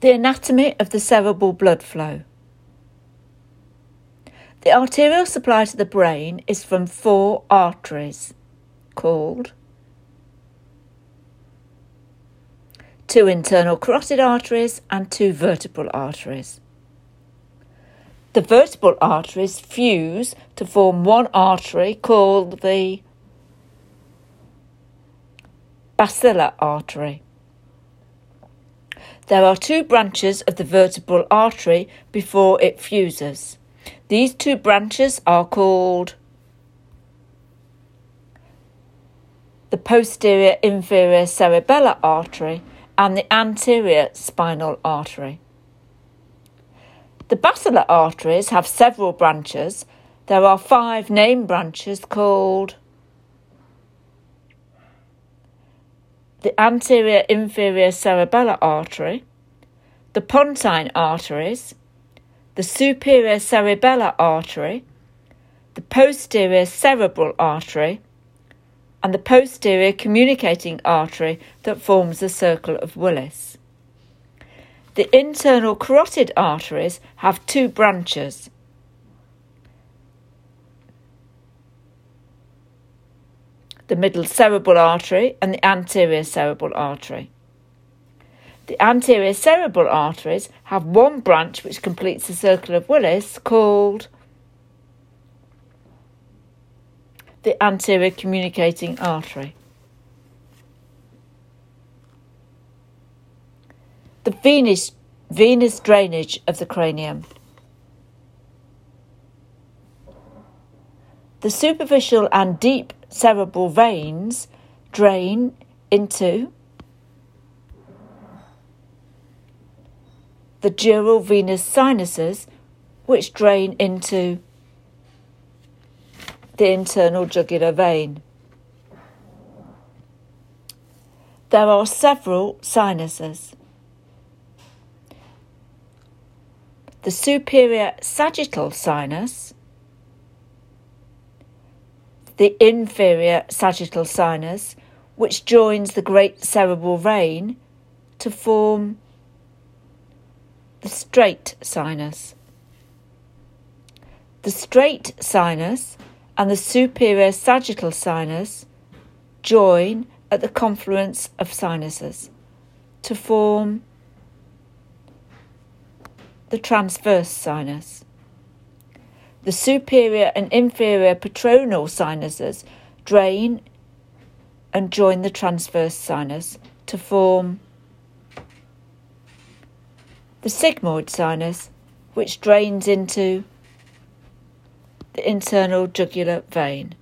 The anatomy of the cerebral blood flow. The arterial supply to the brain is from four arteries called two internal carotid arteries and two vertebral arteries. The vertebral arteries fuse to form one artery called the basilar artery. There are two branches of the vertebral artery before it fuses. These two branches are called the posterior inferior cerebellar artery and the anterior spinal artery. The basilar arteries have several branches. There are five named branches called the anterior inferior cerebellar artery, the pontine arteries, the superior cerebellar artery, the posterior cerebral artery, and the posterior communicating artery that forms the circle of Willis. The internal carotid arteries have two branches the middle cerebral artery and the anterior cerebral artery. The anterior cerebral arteries have one branch which completes the circle of Willis called the anterior communicating artery. The venous, venous drainage of the cranium. The superficial and deep cerebral veins drain into the dural venous sinuses, which drain into the internal jugular vein. There are several sinuses. The superior sagittal sinus the inferior sagittal sinus, which joins the great cerebral vein to form the straight sinus. The straight sinus and the superior sagittal sinus join at the confluence of sinuses to form the transverse sinus. The superior and inferior petrosal sinuses drain and join the transverse sinus to form the sigmoid sinus, which drains into the internal jugular vein.